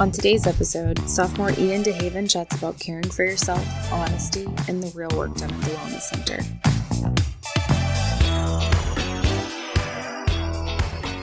On today's episode, sophomore Ian DeHaven chats about caring for yourself, honesty, and the real work done at the Wellness Center.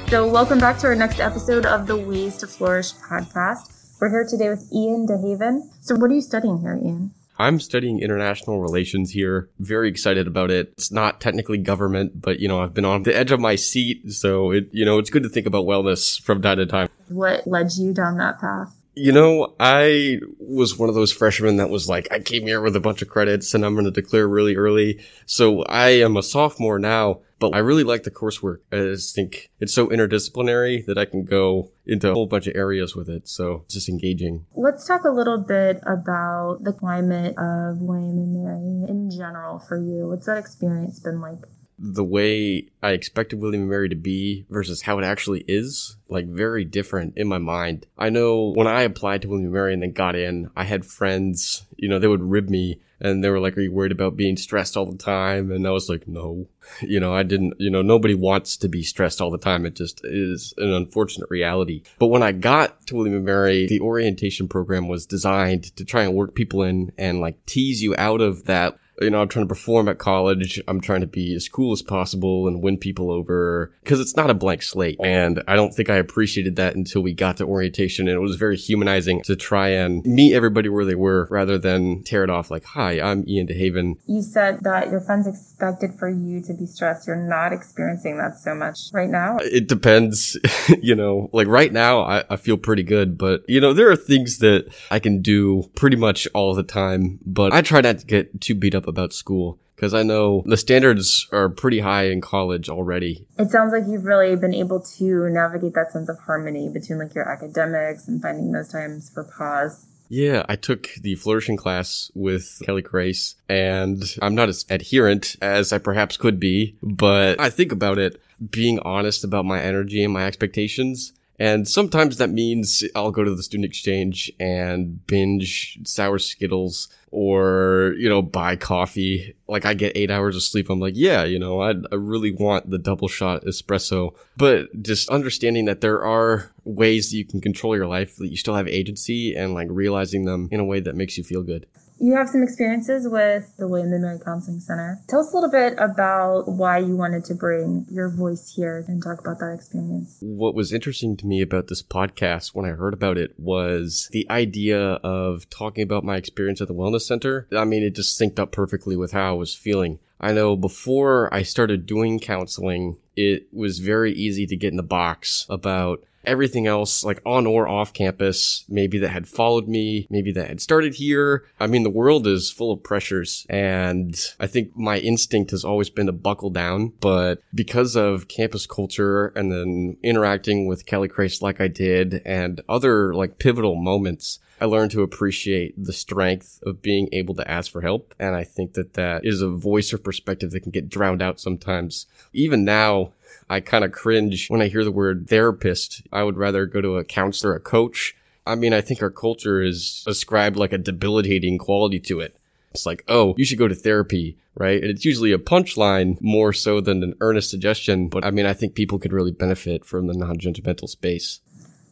So, welcome back to our next episode of the Ways to Flourish podcast. We're here today with Ian DeHaven. So, what are you studying here, Ian? I'm studying international relations here. Very excited about it. It's not technically government, but you know, I've been on the edge of my seat, so it you know, it's good to think about wellness from time to time. What led you down that path? You know, I was one of those freshmen that was like, I came here with a bunch of credits and I'm going to declare really early. So I am a sophomore now, but I really like the coursework. I just think it's so interdisciplinary that I can go into a whole bunch of areas with it. So it's just engaging. Let's talk a little bit about the climate of William and Mary in general for you. What's that experience been like? The way I expected William and Mary to be versus how it actually is, like very different in my mind. I know when I applied to William and Mary and then got in, I had friends, you know, they would rib me and they were like, are you worried about being stressed all the time? And I was like, no, you know, I didn't, you know, nobody wants to be stressed all the time. It just is an unfortunate reality. But when I got to William and Mary, the orientation program was designed to try and work people in and like tease you out of that you know, I'm trying to perform at college. I'm trying to be as cool as possible and win people over because it's not a blank slate. And I don't think I appreciated that until we got to orientation. And it was very humanizing to try and meet everybody where they were rather than tear it off like, hi, I'm Ian DeHaven. You said that your friends expected for you to be stressed. You're not experiencing that so much right now. It depends, you know, like right now I, I feel pretty good, but you know, there are things that I can do pretty much all the time, but I try not to get too beat up about school because I know the standards are pretty high in college already. It sounds like you've really been able to navigate that sense of harmony between like your academics and finding those times for pause. Yeah, I took the flourishing class with Kelly Crace and I'm not as adherent as I perhaps could be, but I think about it being honest about my energy and my expectations and sometimes that means I'll go to the student exchange and binge sour Skittles or, you know, buy coffee. Like I get eight hours of sleep. I'm like, yeah, you know, I, I really want the double shot espresso. But just understanding that there are ways that you can control your life, that you still have agency and like realizing them in a way that makes you feel good. You have some experiences with the William and Mary Counseling Center. Tell us a little bit about why you wanted to bring your voice here and talk about that experience. What was interesting to me about this podcast when I heard about it was the idea of talking about my experience at the Wellness Center. I mean, it just synced up perfectly with how I was feeling. I know before I started doing counseling, it was very easy to get in the box about everything else, like on or off campus, maybe that had followed me, maybe that had started here. I mean, the world is full of pressures and I think my instinct has always been to buckle down, but because of campus culture and then interacting with Kelly Crace like I did and other like pivotal moments, I learned to appreciate the strength of being able to ask for help. And I think that that is a voice or perspective that can get drowned out sometimes. Even now, I kind of cringe when I hear the word therapist. I would rather go to a counselor, a coach. I mean, I think our culture is ascribed like a debilitating quality to it. It's like, oh, you should go to therapy, right? And it's usually a punchline more so than an earnest suggestion. But I mean, I think people could really benefit from the non-judgmental space.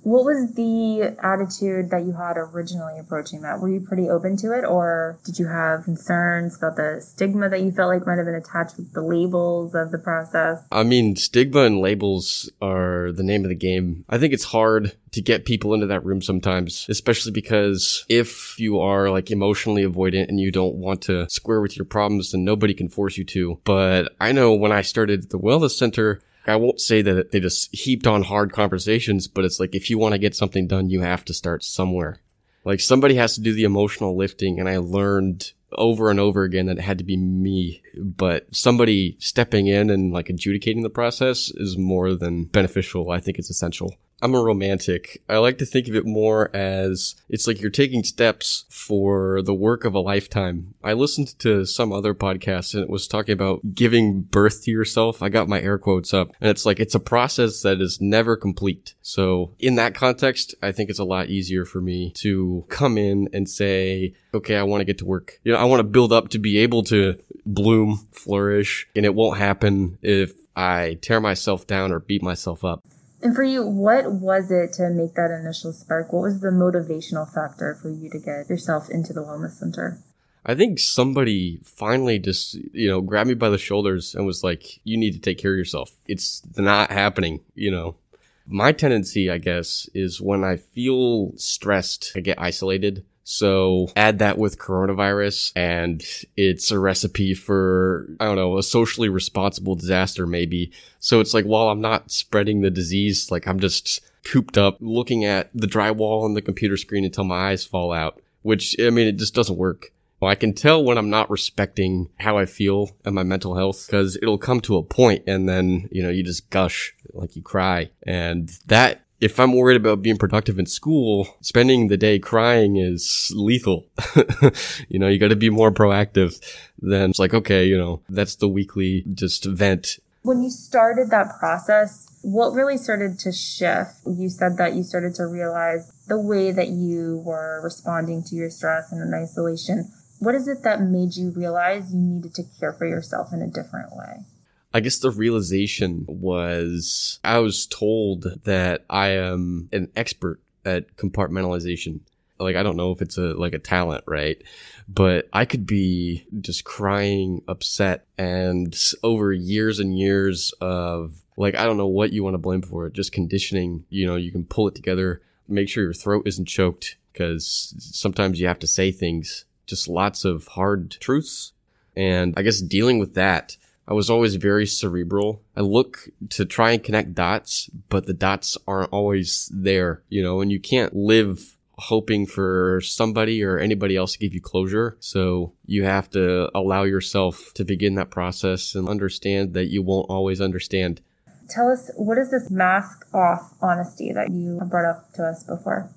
What was the attitude that you had originally approaching that? Were you pretty open to it, or did you have concerns about the stigma that you felt like might have been attached with the labels of the process? I mean, stigma and labels are the name of the game. I think it's hard to get people into that room sometimes, especially because if you are like emotionally avoidant and you don't want to square with your problems, then nobody can force you to. But I know when I started the wellness center, I won't say that they just heaped on hard conversations, but it's like if you want to get something done, you have to start somewhere. Like somebody has to do the emotional lifting, and I learned over and over again that it had to be me. But somebody stepping in and like adjudicating the process is more than beneficial. I think it's essential. I'm a romantic. I like to think of it more as it's like you're taking steps for the work of a lifetime. I listened to some other podcast and it was talking about giving birth to yourself. I got my air quotes up and it's like it's a process that is never complete. So in that context, I think it's a lot easier for me to come in and say, okay, I want to get to work. You know, I want to build up to be able to bloom, flourish, and it won't happen if I tear myself down or beat myself up. And for you, what was it to make that initial spark? What was the motivational factor for you to get yourself into the wellness center? I think somebody finally just, you know, grabbed me by the shoulders and was like, you need to take care of yourself. It's not happening, you know. My tendency, I guess, is when I feel stressed, I get isolated. So add that with coronavirus and it's a recipe for, I don't know, a socially responsible disaster maybe. So it's like, while I'm not spreading the disease, like I'm just cooped up looking at the drywall on the computer screen until my eyes fall out, which, I mean, it just doesn't work. Well, I can tell when I'm not respecting how I feel and my mental health because it'll come to a point and then, you know, you just gush like you cry. And that, if I'm worried about being productive in school, spending the day crying is lethal. you know, you got to be more proactive than it's like, okay, you know, that's the weekly just vent. When you started that process, what really started to shift? You said that you started to realize the way that you were responding to your stress and in isolation what is it that made you realize you needed to care for yourself in a different way? I guess the realization was I was told that I am an expert at compartmentalization. Like I don't know if it's a like a talent, right? But I could be just crying, upset, and over years and years of like I don't know what you want to blame for it, just conditioning. You know, you can pull it together, make sure your throat isn't choked because sometimes you have to say things just lots of hard truths. And I guess dealing with that, I was always very cerebral. I look to try and connect dots, but the dots aren't always there, you know, and you can't live hoping for somebody or anybody else to give you closure. So you have to allow yourself to begin that process and understand that you won't always understand. Tell us, what is this mask off honesty that you brought up to us before?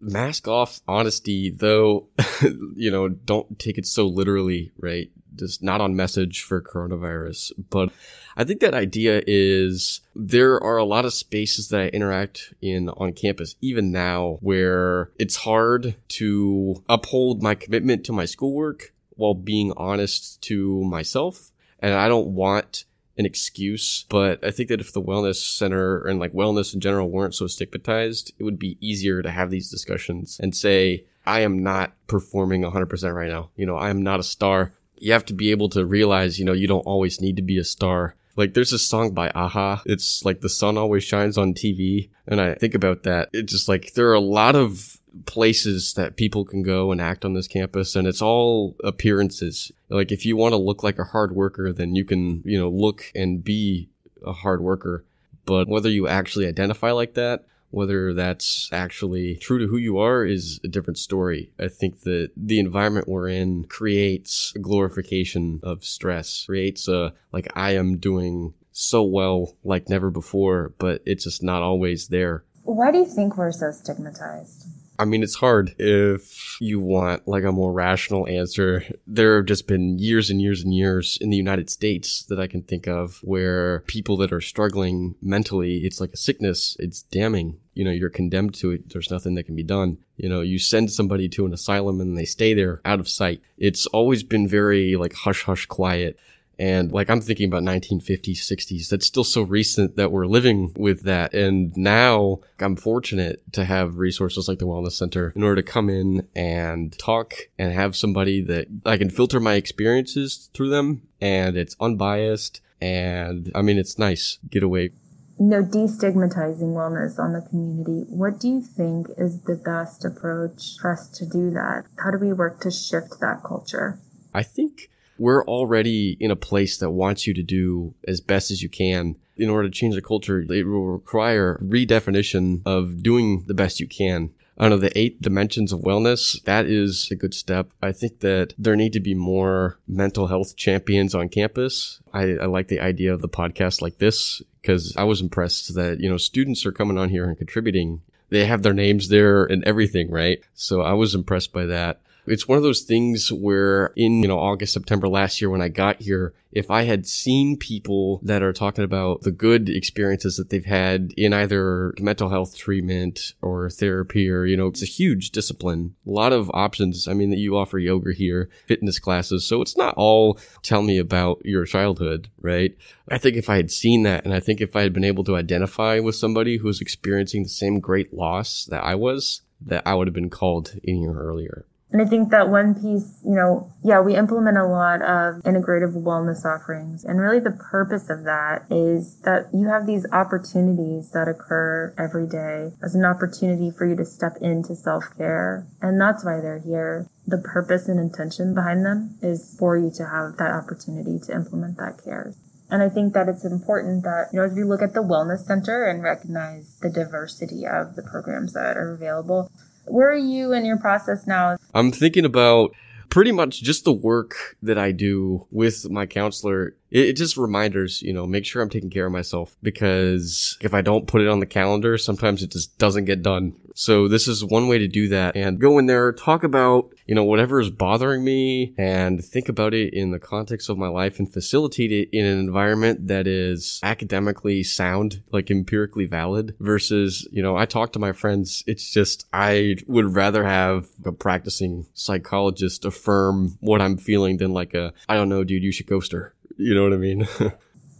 mask off honesty, though, you know, don't take it so literally, right? Just not on message for coronavirus. But I think that idea is there are a lot of spaces that I interact in on campus, even now, where it's hard to uphold my commitment to my schoolwork while being honest to myself. And I don't want an excuse, but I think that if the wellness center and like wellness in general weren't so stigmatized, it would be easier to have these discussions and say, I am not performing 100% right now. You know, I am not a star. You have to be able to realize, you know, you don't always need to be a star. Like there's a song by a-ha. It's like the sun always shines on TV. And I think about that. It's just like there are a lot of places that people can go and act on this campus and it's all appearances. Like if you want to look like a hard worker, then you can, you know, look and be a hard worker. But whether you actually identify like that, whether that's actually true to who you are is a different story. I think that the environment we're in creates a glorification of stress, creates a, like, I am doing so well like never before, but it's just not always there. Why do you think we're so stigmatized? I mean, it's hard if you want like a more rational answer. There have just been years and years and years in the United States that I can think of where people that are struggling mentally, it's like a sickness. It's damning. You know, you're condemned to it. There's nothing that can be done. You know, you send somebody to an asylum and they stay there out of sight. It's always been very like hush hush quiet. And like I'm thinking about 1950s, 60s. That's still so recent that we're living with that. And now I'm fortunate to have resources like the Wellness Center in order to come in and talk and have somebody that I can filter my experiences through them and it's unbiased. And I mean, it's nice. Get away. No destigmatizing wellness on the community. What do you think is the best approach for us to do that? How do we work to shift that culture? I think we're already in a place that wants you to do as best as you can. In order to change the culture, it will require redefinition of doing the best you can. Don't know, the eight dimensions of wellness, that is a good step. I think that there need to be more mental health champions on campus. I, I like the idea of the podcast like this because I was impressed that, you know, students are coming on here and contributing. They have their names there and everything, right? So I was impressed by that. It's one of those things where in, you know, August, September last year when I got here, if I had seen people that are talking about the good experiences that they've had in either mental health treatment or therapy or, you know, it's a huge discipline. A lot of options. I mean, that you offer yoga here, fitness classes. So it's not all tell me about your childhood, right? I think if I had seen that and I think if I had been able to identify with somebody who was experiencing the same great loss that I was, that I would have been called in here earlier. And I think that one piece, you know, yeah, we implement a lot of integrative wellness offerings. And really the purpose of that is that you have these opportunities that occur every day as an opportunity for you to step into self care. And that's why they're here. The purpose and intention behind them is for you to have that opportunity to implement that care. And I think that it's important that, you know, as we look at the Wellness Center and recognize the diversity of the programs that are available, where are you in your process now? I'm thinking about pretty much just the work that I do with my counselor. It, it, just reminders, you know, make sure I'm taking care of myself because if I don't put it on the calendar, sometimes it just doesn't get done. So this is one way to do that and go in there, talk about, you know, whatever is bothering me and think about it in the context of my life and facilitate it in an environment that is academically sound, like empirically valid versus, you know, I talk to my friends. It's just, I would rather have a practicing psychologist affirm what I'm feeling than like a, I don't know, dude, you should ghost her. You know what I mean?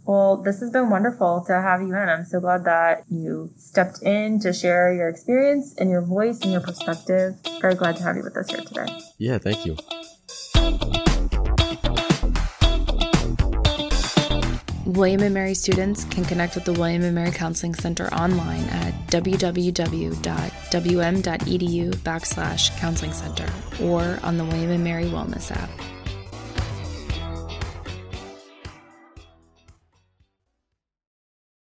Well, this has been wonderful to have you in. I'm so glad that you stepped in to share your experience and your voice and your perspective. Very glad to have you with us here today. Yeah, thank you. William & Mary students can connect with the William & Mary Counseling Center online at www.wm.edu backslash counseling center or on the William & Mary Wellness app.